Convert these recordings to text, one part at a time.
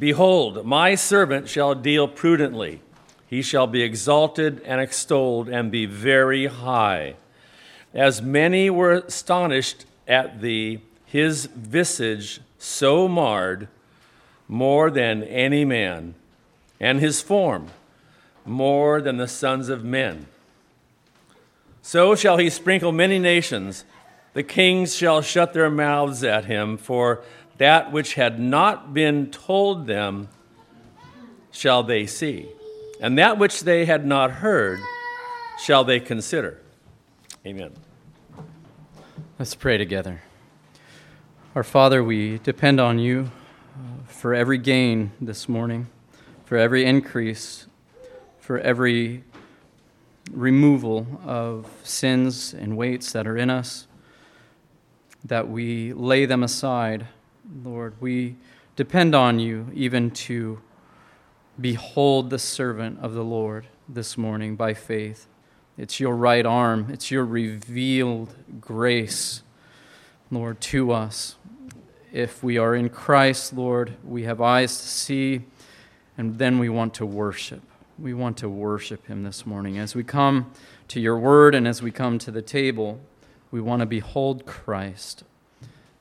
Behold, my servant shall deal prudently. He shall be exalted and extolled and be very high. As many were astonished at thee, his visage so marred more than any man, and his form more than the sons of men. So shall he sprinkle many nations. The kings shall shut their mouths at him, for that which had not been told them shall they see, and that which they had not heard shall they consider. Amen. Let's pray together. Our Father, we depend on you uh, for every gain this morning, for every increase, for every removal of sins and weights that are in us, that we lay them aside. Lord, we depend on you even to behold the servant of the Lord this morning by faith. It's your right arm, it's your revealed grace, Lord, to us. If we are in Christ, Lord, we have eyes to see, and then we want to worship we want to worship him this morning. As we come to your word and as we come to the table, we want to behold Christ,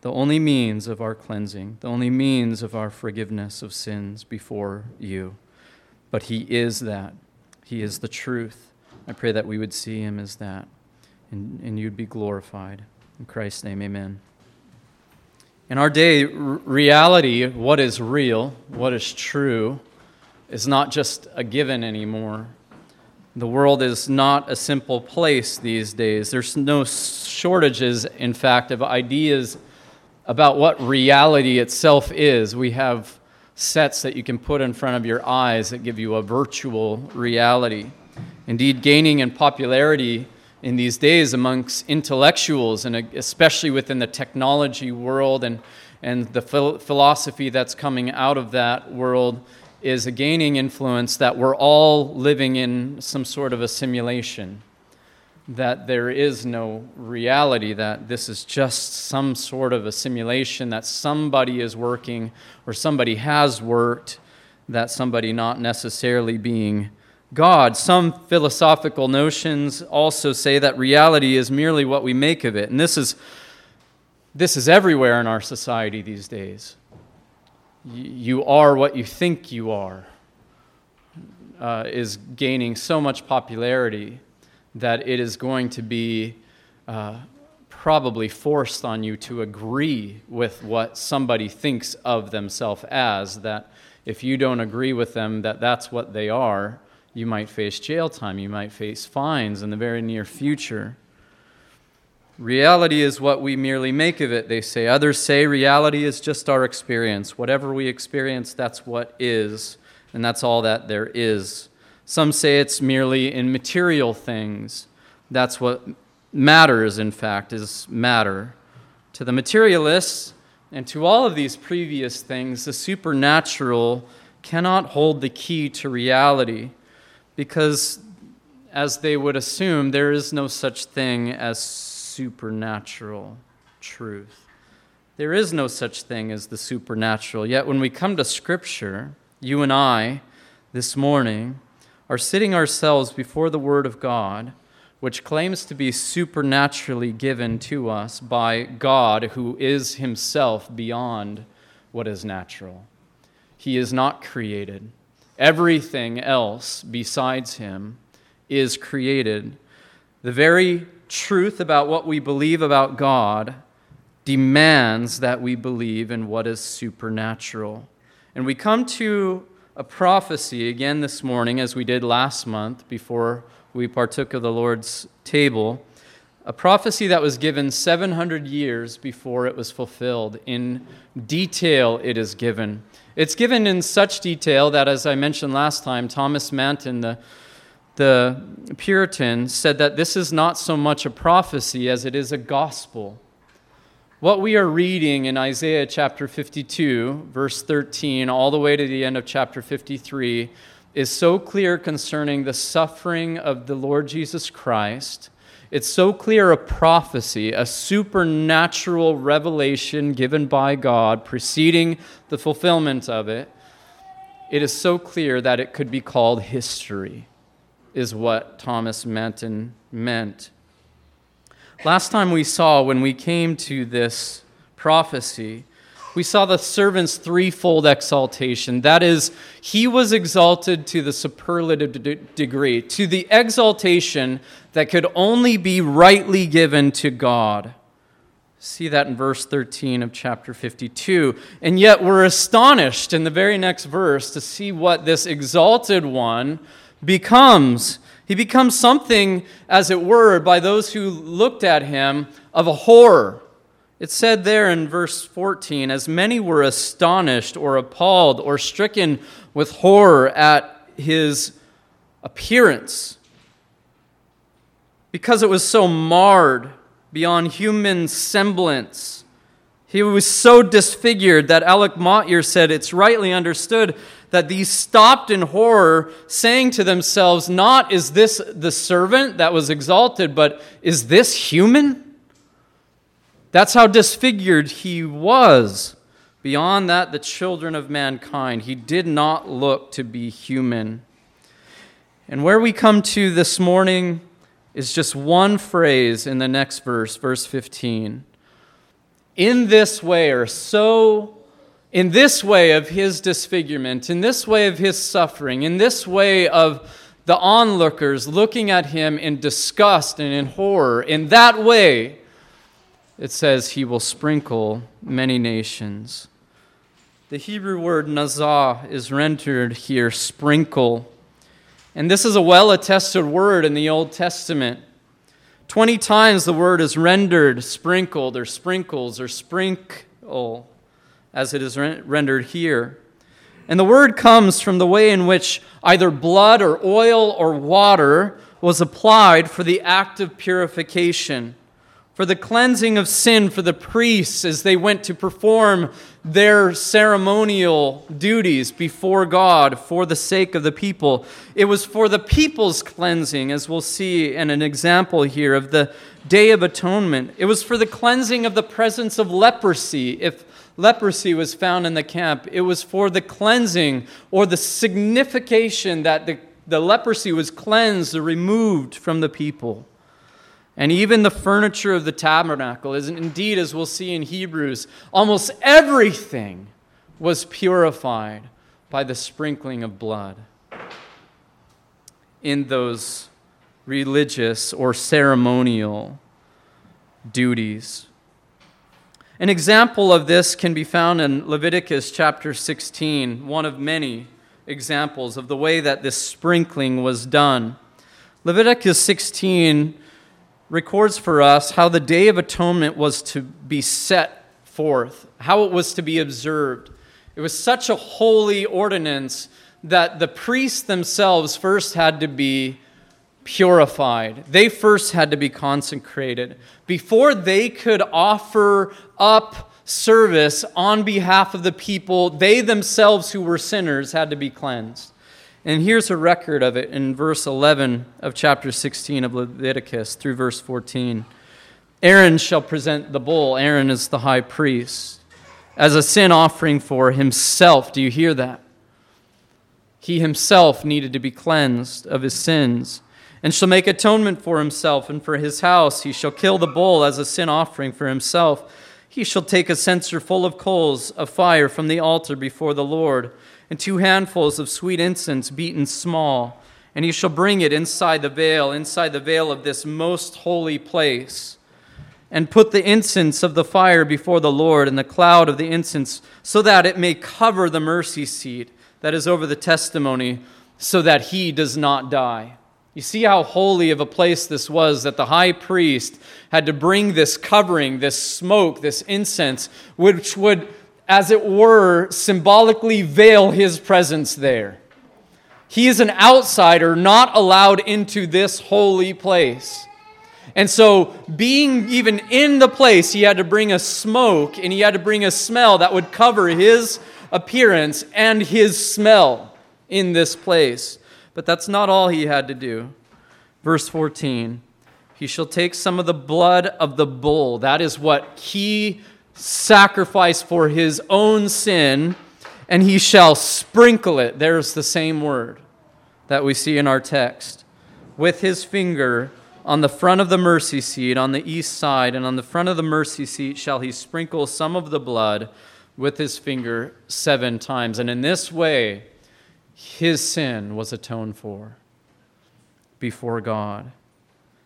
the only means of our cleansing, the only means of our forgiveness of sins before you. But he is that. He is the truth. I pray that we would see him as that and, and you'd be glorified. In Christ's name, amen. In our day, reality, what is real, what is true, is not just a given anymore. The world is not a simple place these days. There's no shortages, in fact, of ideas about what reality itself is. We have sets that you can put in front of your eyes that give you a virtual reality. Indeed, gaining in popularity in these days amongst intellectuals, and especially within the technology world and, and the philosophy that's coming out of that world, is a gaining influence that we're all living in some sort of a simulation, that there is no reality, that this is just some sort of a simulation, that somebody is working or somebody has worked, that somebody not necessarily being God. Some philosophical notions also say that reality is merely what we make of it. And this is, this is everywhere in our society these days you are what you think you are uh, is gaining so much popularity that it is going to be uh, probably forced on you to agree with what somebody thinks of themselves as that if you don't agree with them that that's what they are you might face jail time you might face fines in the very near future Reality is what we merely make of it, they say. Others say reality is just our experience. Whatever we experience, that's what is, and that's all that there is. Some say it's merely in material things. That's what matters, in fact, is matter. To the materialists, and to all of these previous things, the supernatural cannot hold the key to reality because, as they would assume, there is no such thing as supernatural truth. There is no such thing as the supernatural. Yet when we come to Scripture, you and I, this morning, are sitting ourselves before the Word of God, which claims to be supernaturally given to us by God, who is Himself beyond what is natural. He is not created. Everything else besides Him is created. The very truth about what we believe about God demands that we believe in what is supernatural. And we come to a prophecy again this morning, as we did last month before we partook of the Lord's table. A prophecy that was given 700 years before it was fulfilled. In detail, it is given. It's given in such detail that, as I mentioned last time, Thomas Manton, the the Puritan said that this is not so much a prophecy as it is a gospel. What we are reading in Isaiah chapter 52, verse 13, all the way to the end of chapter 53, is so clear concerning the suffering of the Lord Jesus Christ. It's so clear a prophecy, a supernatural revelation given by God preceding the fulfillment of it, it is so clear that it could be called history, is what Thomas Manton meant. Last time we saw, when we came to this prophecy, we saw the servant's threefold exaltation. That is, he was exalted to the superlative de- degree, to the exaltation that could only be rightly given to God. See that in verse 13 of chapter 52. And yet we're astonished in the very next verse to see what this exalted one becomes. He becomes something, as it were, by those who looked at him, of a horror. It said there in verse 14, as many were astonished or appalled or stricken with horror at his appearance, because it was so marred beyond human semblance. He was so disfigured that Alec Motyer said it's rightly understood that these stopped in horror, saying to themselves, Not is this the servant that was exalted, but is this human? That's how disfigured he was. Beyond that, the children of mankind, he did not look to be human. And where we come to this morning is just one phrase in the next verse, verse 15. In this way, or so, in this way of his disfigurement, in this way of his suffering, in this way of the onlookers looking at him in disgust and in horror, in that way, it says he will sprinkle many nations. The Hebrew word nazah is rendered here sprinkle. And this is a well attested word in the Old Testament. Twenty times the word is rendered sprinkled or sprinkles or sprinkle, as it is rendered here. And the word comes from the way in which either blood or oil or water was applied for the act of purification for the cleansing of sin for the priests as they went to perform their ceremonial duties before God for the sake of the people. It was for the people's cleansing, as we'll see in an example here of the Day of Atonement. It was for the cleansing of the presence of leprosy. If leprosy was found in the camp, it was for the cleansing or the signification that the, the leprosy was cleansed or removed from the people. And even the furniture of the tabernacle is indeed, as we'll see in Hebrews, almost everything was purified by the sprinkling of blood in those religious or ceremonial duties. An example of this can be found in Leviticus chapter 16, one of many examples of the way that this sprinkling was done. Leviticus 16 records for us how the Day of Atonement was to be set forth, how it was to be observed. It was such a holy ordinance that the priests themselves first had to be purified. They first had to be consecrated. Before they could offer up service on behalf of the people, they themselves, who were sinners, had to be cleansed. And here's a record of it in verse 11 of chapter 16 of Leviticus through verse 14. Aaron shall present the bull, Aaron is the high priest, as a sin offering for himself. Do you hear that? He himself needed to be cleansed of his sins and shall make atonement for himself and for his house. He shall kill the bull as a sin offering for himself. He shall take a censer full of coals of fire from the altar before the Lord and two handfuls of sweet incense beaten small. And he shall bring it inside the veil, inside the veil of this most holy place, and put the incense of the fire before the Lord, and the cloud of the incense, so that it may cover the mercy seat that is over the testimony, so that he does not die. You see how holy of a place this was that the high priest had to bring this covering, this smoke, this incense, which would as it were, symbolically veil his presence there. He is an outsider, not allowed into this holy place. And so, being even in the place, he had to bring a smoke and he had to bring a smell that would cover his appearance and his smell in this place. But that's not all he had to do. Verse 14 He shall take some of the blood of the bull. That is what he sacrifice for his own sin, and he shall sprinkle it. There's the same word that we see in our text. With his finger on the front of the mercy seat on the east side, and on the front of the mercy seat shall he sprinkle some of the blood with his finger seven times. And in this way, his sin was atoned for before God.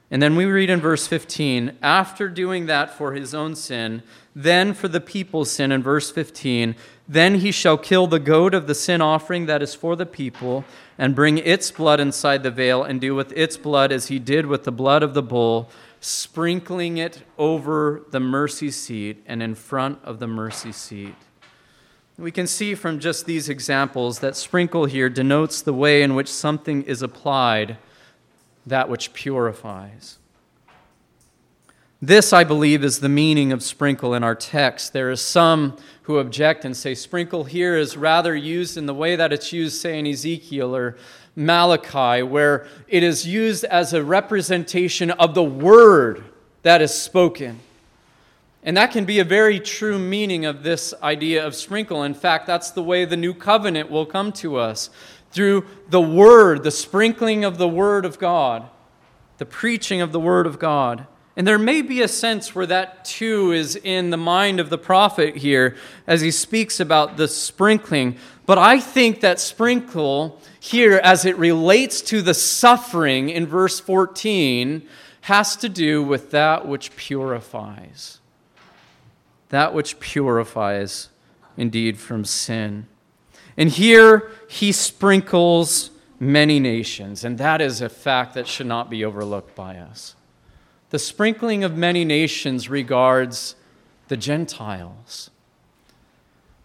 And then we read in verse 15, after doing that for his own sin, then for the people's sin, in verse 15, then he shall kill the goat of the sin offering that is for the people, and bring its blood inside the veil, and do with its blood as he did with the blood of the bull, sprinkling it over the mercy seat and in front of the mercy seat. We can see from just these examples that sprinkle here denotes the way in which something is applied that which purifies. This, I believe, is the meaning of sprinkle in our text. There are some who object and say sprinkle here is rather used in the way that it's used, say, in Ezekiel or Malachi, where it is used as a representation of the word that is spoken. And that can be a very true meaning of this idea of sprinkle. In fact, that's the way the new covenant will come to us through the word, the sprinkling of the word of God, the preaching of the word of God. And there may be a sense where that too is in the mind of the prophet here as he speaks about the sprinkling. But I think that sprinkle here, as it relates to the suffering in verse 14, has to do with that which purifies. That which purifies indeed from sin. And here he sprinkles many nations, and that is a fact that should not be overlooked by us. The sprinkling of many nations regards the Gentiles.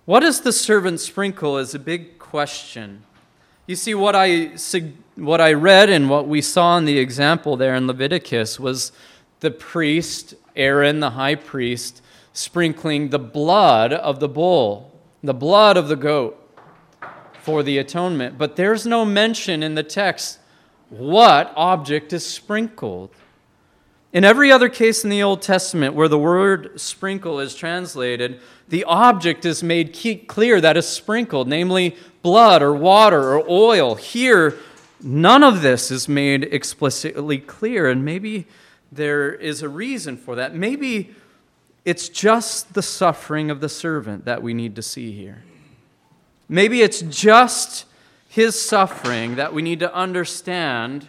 What does the servant sprinkle is a big question. You see, what I, what I read and what we saw in the example there in Leviticus was the priest, Aaron, the high priest, sprinkling the blood of the bull, the blood of the goat for the atonement. But there's no mention in the text what object is sprinkled. In every other case in the Old Testament where the word sprinkle is translated, the object is made clear that is sprinkled, namely blood or water or oil. Here, none of this is made explicitly clear, and maybe there is a reason for that. Maybe it's just the suffering of the servant that we need to see here. Maybe it's just his suffering that we need to understand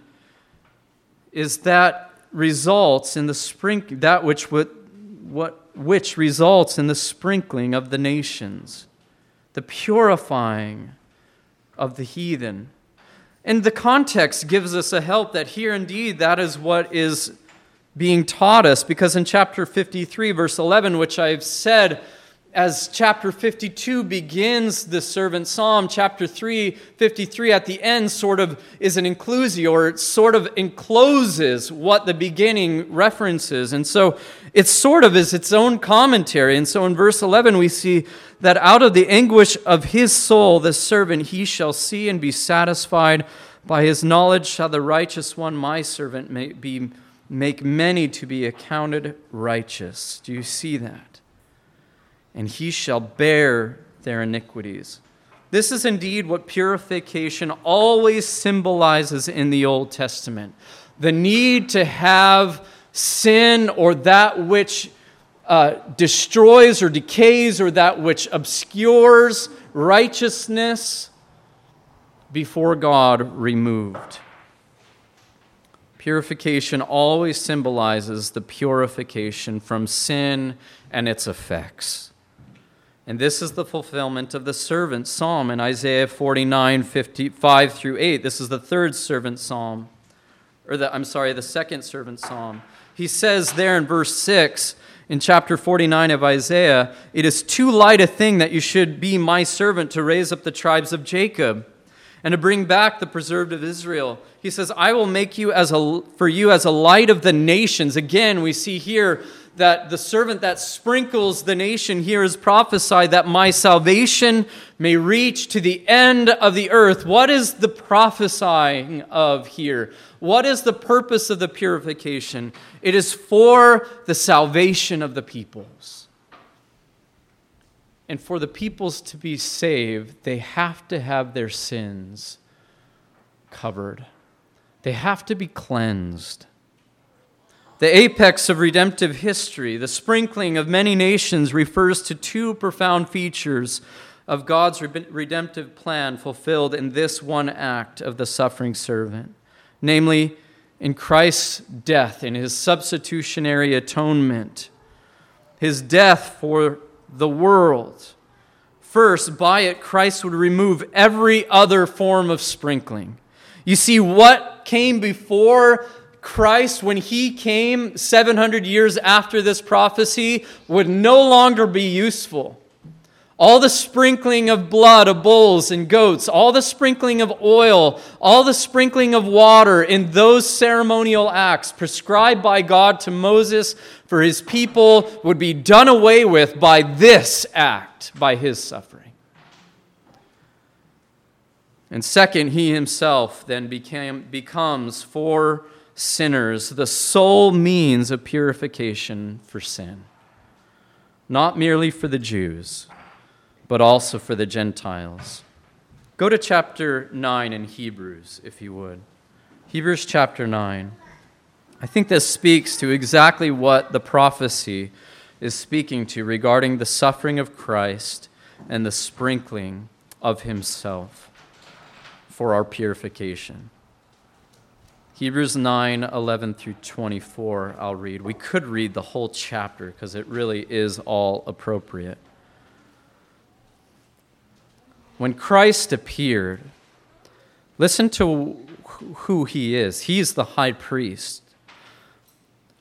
is that results in the sprink that which what, what which results in the sprinkling of the nations, the purifying of the heathen. And the context gives us a help that here indeed that is what is being taught us because in chapter 53 verse 11 which I've said as chapter 52 begins the servant psalm, chapter 3, 53 at the end sort of is an inclusio, or it sort of encloses what the beginning references. And so it sort of is its own commentary. And so in verse 11, we see that out of the anguish of his soul, the servant, he shall see and be satisfied. By his knowledge shall the righteous one, my servant, may be, make many to be accounted righteous. Do you see that? and he shall bear their iniquities. This is indeed what purification always symbolizes in the Old Testament the need to have sin or that which uh, destroys or decays or that which obscures righteousness before God removed. Purification always symbolizes the purification from sin and its effects. And this is the fulfillment of the servant psalm in Isaiah 49, 55 through 8. This is the third servant psalm, or the, I'm sorry, the second servant psalm. He says there in verse 6, in chapter 49 of Isaiah, it is too light a thing that you should be my servant to raise up the tribes of Jacob and to bring back the preserved of Israel. He says, I will make you as a, for you as a light of the nations. Again, we see here that the servant that sprinkles the nation here is prophesied that my salvation may reach to the end of the earth. What is the prophesying of here? What is the purpose of the purification? It is for the salvation of the peoples. And for the peoples to be saved, they have to have their sins covered, they have to be cleansed. The apex of redemptive history, the sprinkling of many nations, refers to two profound features of God's redemptive plan fulfilled in this one act of the suffering servant, namely, in Christ's death, in his substitutionary atonement, his death for the world. First, by it, Christ would remove every other form of sprinkling. You see, what came before Christ, when he came 700 years after this prophecy, would no longer be useful. All the sprinkling of blood of bulls and goats, all the sprinkling of oil, all the sprinkling of water in those ceremonial acts prescribed by God to Moses for his people would be done away with by this act, by his suffering. And second, he himself then became, becomes for sinners the sole means of purification for sin, not merely for the Jews, but also for the Gentiles. Go to chapter 9 in Hebrews, if you would. Hebrews chapter 9. I think this speaks to exactly what the prophecy is speaking to regarding the suffering of Christ and the sprinkling of himself for our purification. Hebrews 9 11 through 24, I'll read. We could read the whole chapter because it really is all appropriate. When Christ appeared, listen to who he is. He's the high priest.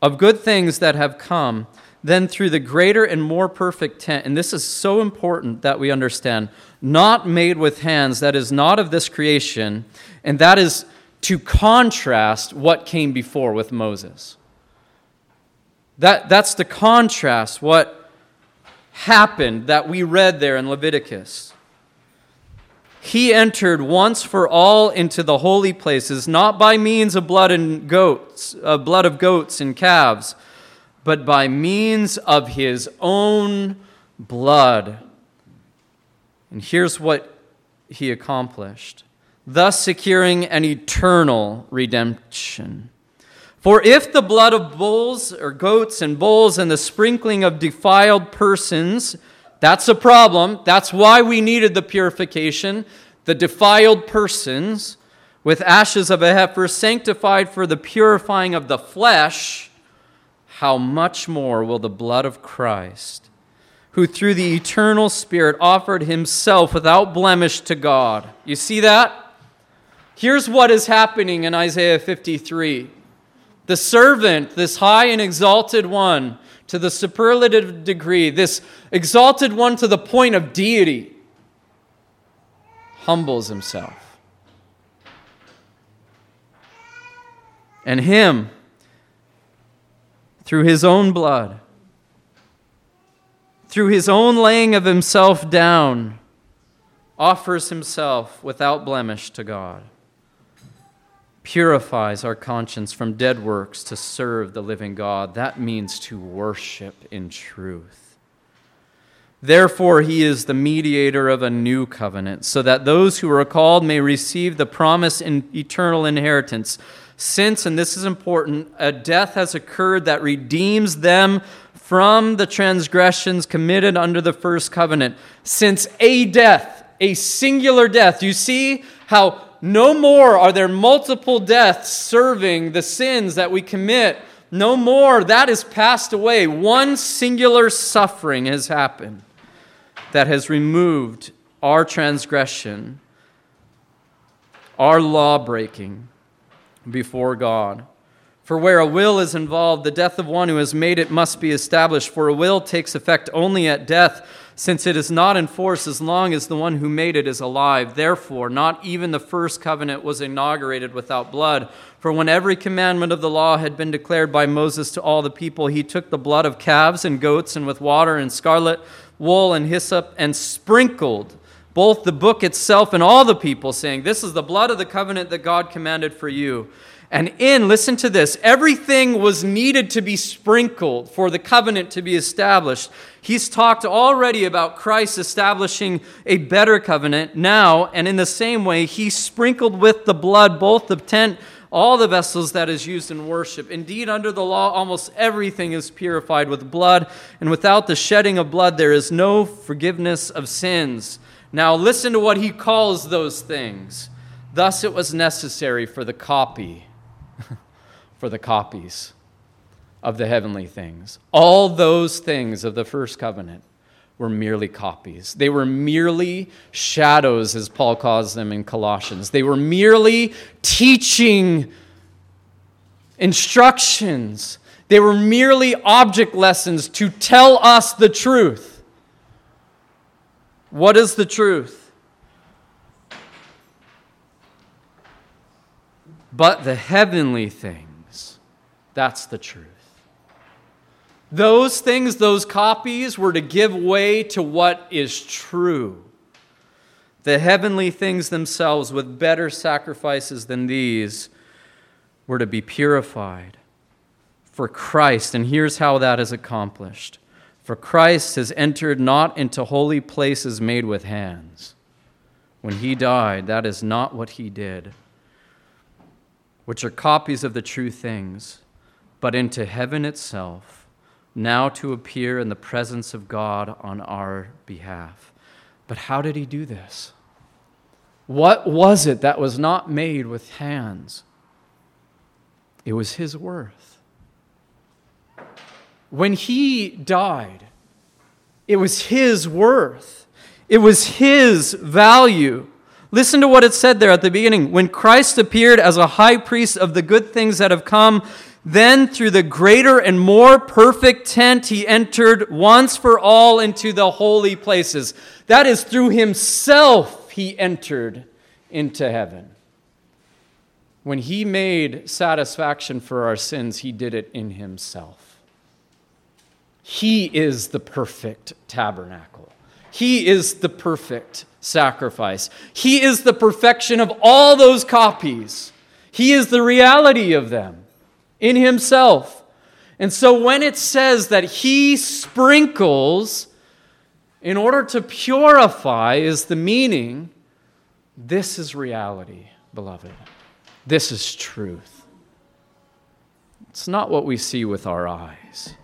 Of good things that have come, then through the greater and more perfect tent, and this is so important that we understand, not made with hands, that is not of this creation, and that is to contrast what came before with Moses. That, that's the contrast, what happened that we read there in Leviticus. He entered once for all into the holy places, not by means of blood and goats, uh, blood of goats and calves, but by means of his own blood. And here's what he accomplished thus securing an eternal redemption. For if the blood of bulls or goats and bulls and the sprinkling of defiled persons, that's a problem. That's why we needed the purification. The defiled persons with ashes of a heifer sanctified for the purifying of the flesh, how much more will the blood of Christ, who through the eternal Spirit offered himself without blemish to God? You see that? Here's what is happening in Isaiah 53 the servant, this high and exalted one, to the superlative degree, this exalted one to the point of deity, humbles himself. And him, through his own blood, through his own laying of himself down, offers himself without blemish to God purifies our conscience from dead works to serve the living God. That means to worship in truth. Therefore, he is the mediator of a new covenant, so that those who are called may receive the promise in eternal inheritance. Since, and this is important, a death has occurred that redeems them from the transgressions committed under the first covenant. Since a death, a singular death, you see how no more are there multiple deaths serving the sins that we commit. No more. That is passed away. One singular suffering has happened that has removed our transgression, our law breaking before God. For where a will is involved, the death of one who has made it must be established. For a will takes effect only at death since it is not in force as long as the one who made it is alive. Therefore, not even the first covenant was inaugurated without blood. For when every commandment of the law had been declared by Moses to all the people, he took the blood of calves and goats and with water and scarlet wool and hyssop and sprinkled both the book itself and all the people, saying, This is the blood of the covenant that God commanded for you. And in, listen to this, everything was needed to be sprinkled for the covenant to be established. He's talked already about Christ establishing a better covenant now, and in the same way, he sprinkled with the blood both the tent, all the vessels that is used in worship. Indeed, under the law, almost everything is purified with blood, and without the shedding of blood, there is no forgiveness of sins. Now, listen to what he calls those things. Thus, it was necessary for the copy for the copies of the heavenly things. All those things of the first covenant were merely copies. They were merely shadows, as Paul calls them in Colossians. They were merely teaching instructions. They were merely object lessons to tell us the truth. What is the truth? But the heavenly things. That's the truth. Those things, those copies, were to give way to what is true. The heavenly things themselves, with better sacrifices than these, were to be purified for Christ. And here's how that is accomplished For Christ has entered not into holy places made with hands. When he died, that is not what he did, which are copies of the true things but into heaven itself, now to appear in the presence of God on our behalf. But how did he do this? What was it that was not made with hands? It was his worth. When he died, it was his worth, it was his value. Listen to what it said there at the beginning. When Christ appeared as a high priest of the good things that have come, then, through the greater and more perfect tent, he entered once for all into the holy places. That is, through himself, he entered into heaven. When he made satisfaction for our sins, he did it in himself. He is the perfect tabernacle. He is the perfect sacrifice. He is the perfection of all those copies. He is the reality of them in himself. And so when it says that he sprinkles in order to purify, is the meaning, this is reality, beloved. This is truth. It's not what we see with our eyes,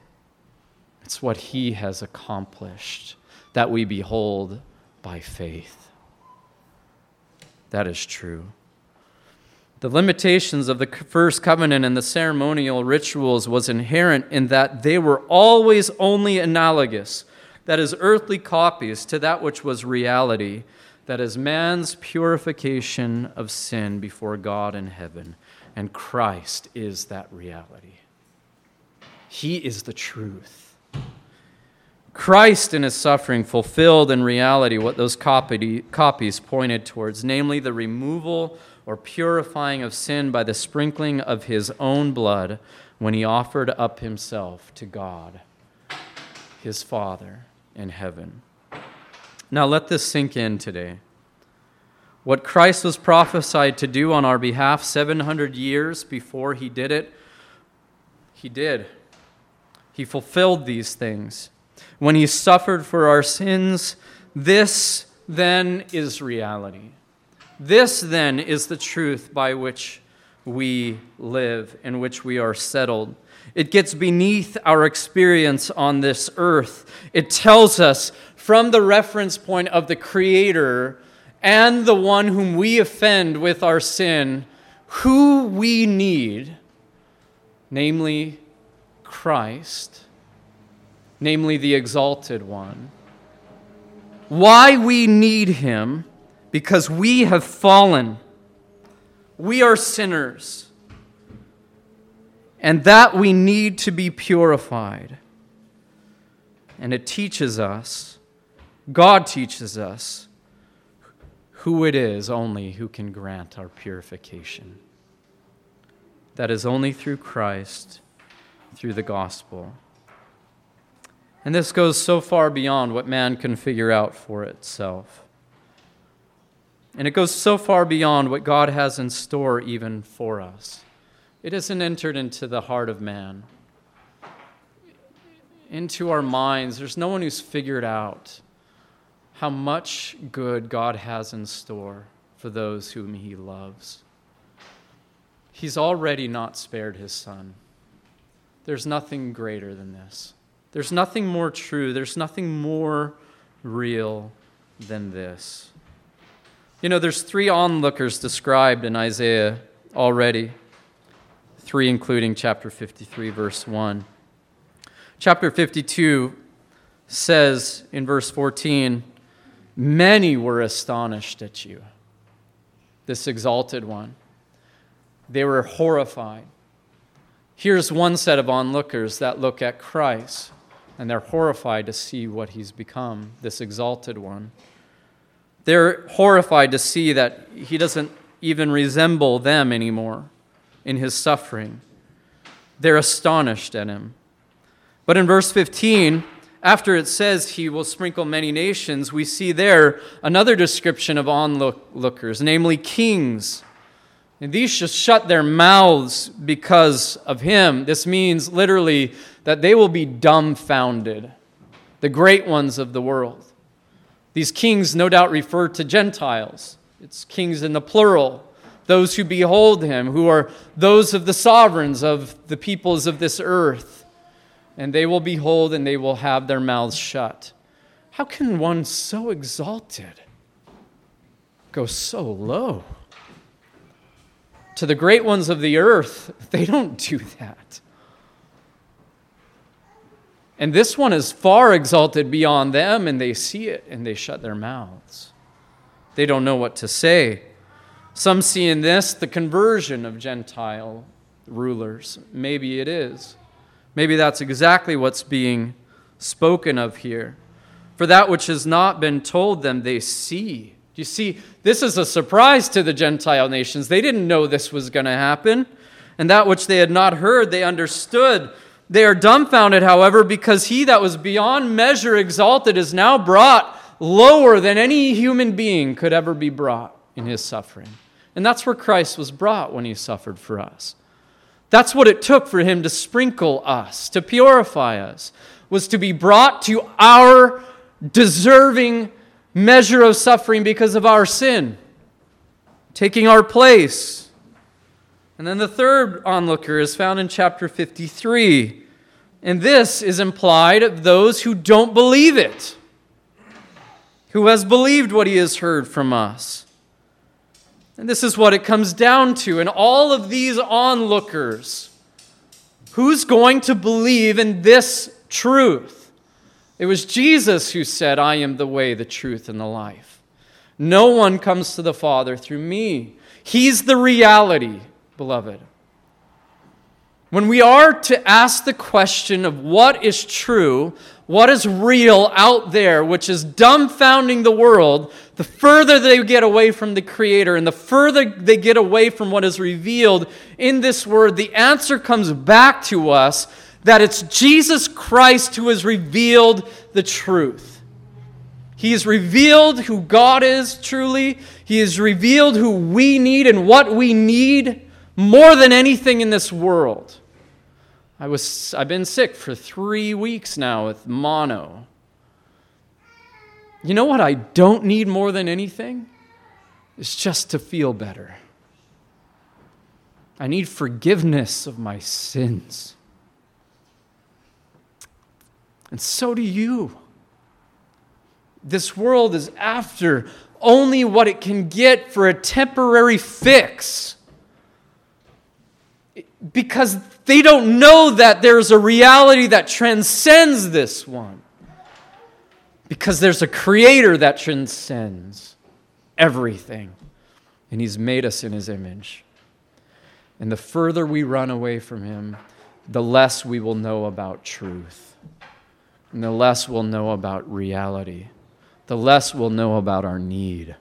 it's what he has accomplished that we behold by faith. That is true. The limitations of the first covenant and the ceremonial rituals was inherent in that they were always only analogous, that is, earthly copies, to that which was reality, that is, man's purification of sin before God in heaven. And Christ is that reality. He is the truth. Christ in his suffering fulfilled in reality what those copies pointed towards, namely the removal or purifying of sin by the sprinkling of his own blood when he offered up himself to God, his Father in heaven. Now let this sink in today. What Christ was prophesied to do on our behalf 700 years before he did it, he did. He fulfilled these things. When he suffered for our sins, this then is reality. This then is the truth by which we live, in which we are settled. It gets beneath our experience on this earth. It tells us from the reference point of the Creator and the one whom we offend with our sin who we need, namely Christ, namely the Exalted One, why we need Him because we have fallen. We are sinners. And that we need to be purified. And it teaches us, God teaches us, who it is only who can grant our purification. That is only through Christ, through the gospel. And this goes so far beyond what man can figure out for itself. And it goes so far beyond what God has in store even for us. It hasn't entered into the heart of man, into our minds. There's no one who's figured out how much good God has in store for those whom he loves. He's already not spared his son. There's nothing greater than this. There's nothing more true. There's nothing more real than this. You know, there's three onlookers described in Isaiah already, three including chapter 53, verse 1. Chapter 52 says in verse 14, Many were astonished at you, this exalted one. They were horrified. Here's one set of onlookers that look at Christ, and they're horrified to see what he's become, this exalted one. They're horrified to see that he doesn't even resemble them anymore in his suffering. They're astonished at him. But in verse 15, after it says he will sprinkle many nations, we see there another description of onlookers, namely kings. And these just shut their mouths because of him. This means literally that they will be dumbfounded, the great ones of the world. These kings no doubt refer to Gentiles. It's kings in the plural, those who behold him, who are those of the sovereigns of the peoples of this earth and they will behold and they will have their mouths shut. How can one so exalted go so low? To the great ones of the earth, they don't do that. And this one is far exalted beyond them, and they see it and they shut their mouths. They don't know what to say. Some see in this the conversion of Gentile rulers. Maybe it is. Maybe that's exactly what's being spoken of here. For that which has not been told them, they see. You see, this is a surprise to the Gentile nations. They didn't know this was going to happen. And that which they had not heard, they understood. They are dumbfounded, however, because he that was beyond measure exalted is now brought lower than any human being could ever be brought in his suffering. And that's where Christ was brought when he suffered for us. That's what it took for him to sprinkle us, to purify us, was to be brought to our deserving measure of suffering because of our sin, taking our place. And then the third onlooker is found in chapter 53. And this is implied of those who don't believe it, who has believed what he has heard from us. And this is what it comes down to. And all of these onlookers, who's going to believe in this truth? It was Jesus who said, I am the way, the truth, and the life. No one comes to the Father through me. He's the reality, beloved. When we are to ask the question of what is true, what is real out there, which is dumbfounding the world, the further they get away from the Creator and the further they get away from what is revealed in this Word, the answer comes back to us that it's Jesus Christ who has revealed the truth. He has revealed who God is truly, He has revealed who we need and what we need more than anything in this world. I was, I've been sick for three weeks now with mono. You know what I don't need more than anything? It's just to feel better. I need forgiveness of my sins. And so do you. This world is after only what it can get for a temporary fix because they don't know that there's a reality that transcends this one. Because there's a creator that transcends everything. And he's made us in his image. And the further we run away from him, the less we will know about truth. And the less we'll know about reality. The less we'll know about our need.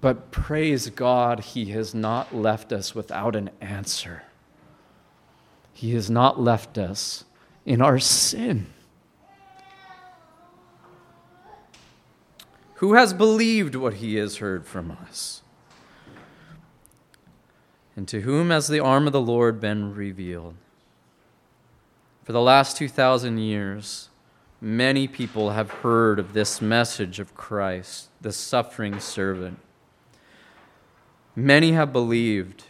But praise God, he has not left us without an answer. He has not left us in our sin. Who has believed what he has heard from us? and to whom has the arm of the Lord been revealed? For the last 2,000 years, many people have heard of this message of Christ, the suffering servant. Many have believed,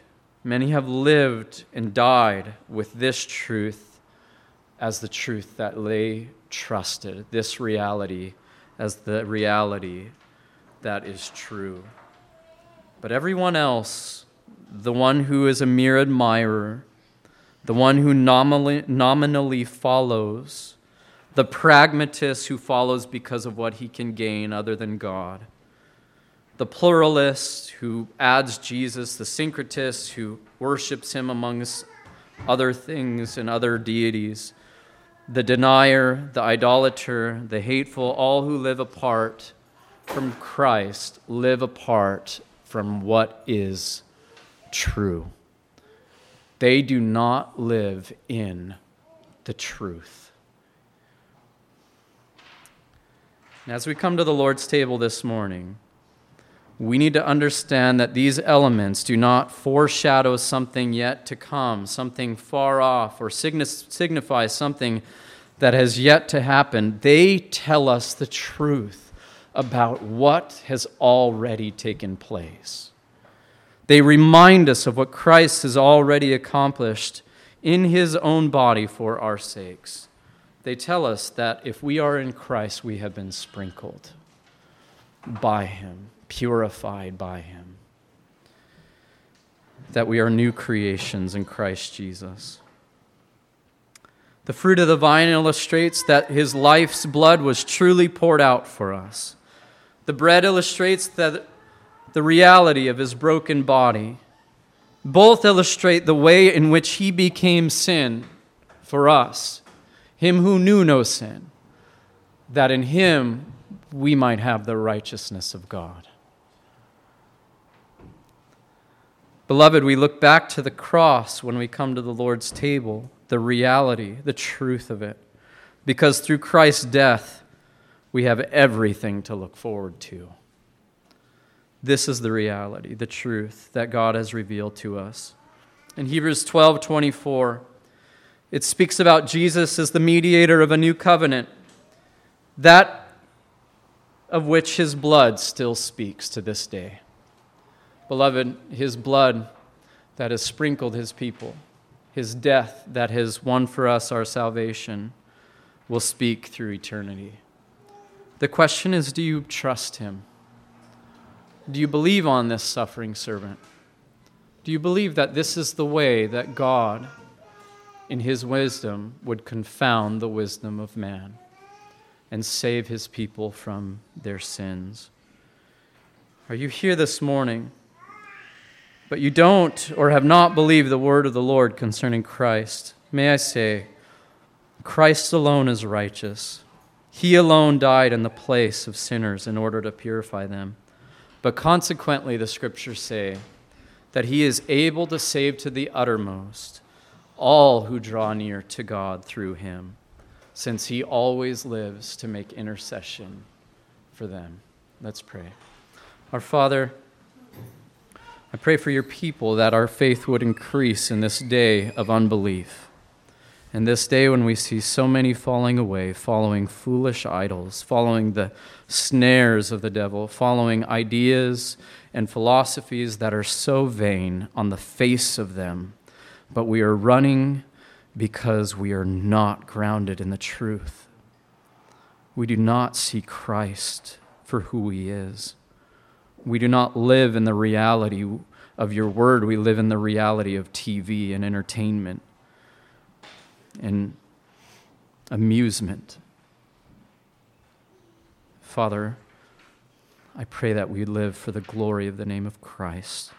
many have lived and died with this truth as the truth that they trusted, this reality as the reality that is true. But everyone else, the one who is a mere admirer, the one who nominally, nominally follows, the pragmatist who follows because of what he can gain other than God, the pluralist who adds Jesus, the syncretist who worships him amongst other things and other deities, the denier, the idolater, the hateful, all who live apart from Christ live apart from what is true. They do not live in the truth. As we come to the Lord's table this morning, we need to understand that these elements do not foreshadow something yet to come, something far off, or signify something that has yet to happen. They tell us the truth about what has already taken place. They remind us of what Christ has already accomplished in his own body for our sakes. They tell us that if we are in Christ, we have been sprinkled by him, purified by him, that we are new creations in Christ Jesus. The fruit of the vine illustrates that his life's blood was truly poured out for us. The bread illustrates that the reality of his broken body. Both illustrate the way in which he became sin for us, him who knew no sin, that in him we might have the righteousness of God. Beloved, we look back to the cross when we come to the Lord's table, the reality, the truth of it. Because through Christ's death, we have everything to look forward to. This is the reality, the truth that God has revealed to us. In Hebrews 12 24, it speaks about Jesus as the mediator of a new covenant, that of which his blood still speaks to this day. Beloved, his blood that has sprinkled his people, his death that has won for us our salvation, will speak through eternity. The question is do you trust him? Do you believe on this suffering servant? Do you believe that this is the way that God, in his wisdom, would confound the wisdom of man and save his people from their sins? Are you here this morning, but you don't or have not believed the word of the Lord concerning Christ? May I say, Christ alone is righteous. He alone died in the place of sinners in order to purify them. But consequently, the scriptures say that he is able to save to the uttermost all who draw near to God through him, since he always lives to make intercession for them. Let's pray. Our Father, I pray for your people that our faith would increase in this day of unbelief. And this day, when we see so many falling away, following foolish idols, following the snares of the devil, following ideas and philosophies that are so vain on the face of them, but we are running because we are not grounded in the truth. We do not see Christ for who he is. We do not live in the reality of your word, we live in the reality of TV and entertainment and amusement. Father, I pray that we live for the glory of the name of Christ,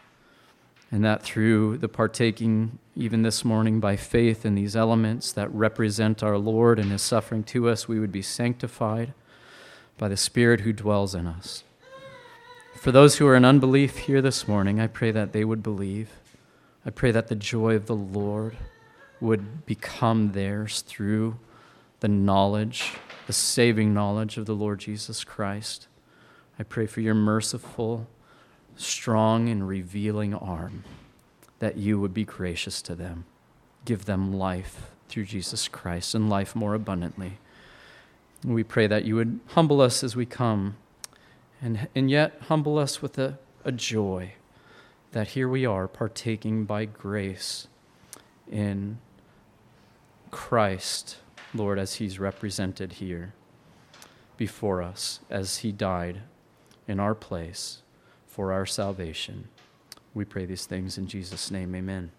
and that through the partaking, even this morning, by faith in these elements that represent our Lord and his suffering to us, we would be sanctified by the Spirit who dwells in us. For those who are in unbelief here this morning, I pray that they would believe. I pray that the joy of the Lord would become theirs through the knowledge, the saving knowledge of the Lord Jesus Christ. I pray for your merciful, strong, and revealing arm that you would be gracious to them. Give them life through Jesus Christ and life more abundantly. We pray that you would humble us as we come, and, and yet humble us with a, a joy that here we are partaking by grace in Christ, Lord, as he's represented here before us, as he died in our place for our salvation. We pray these things in Jesus' name. Amen.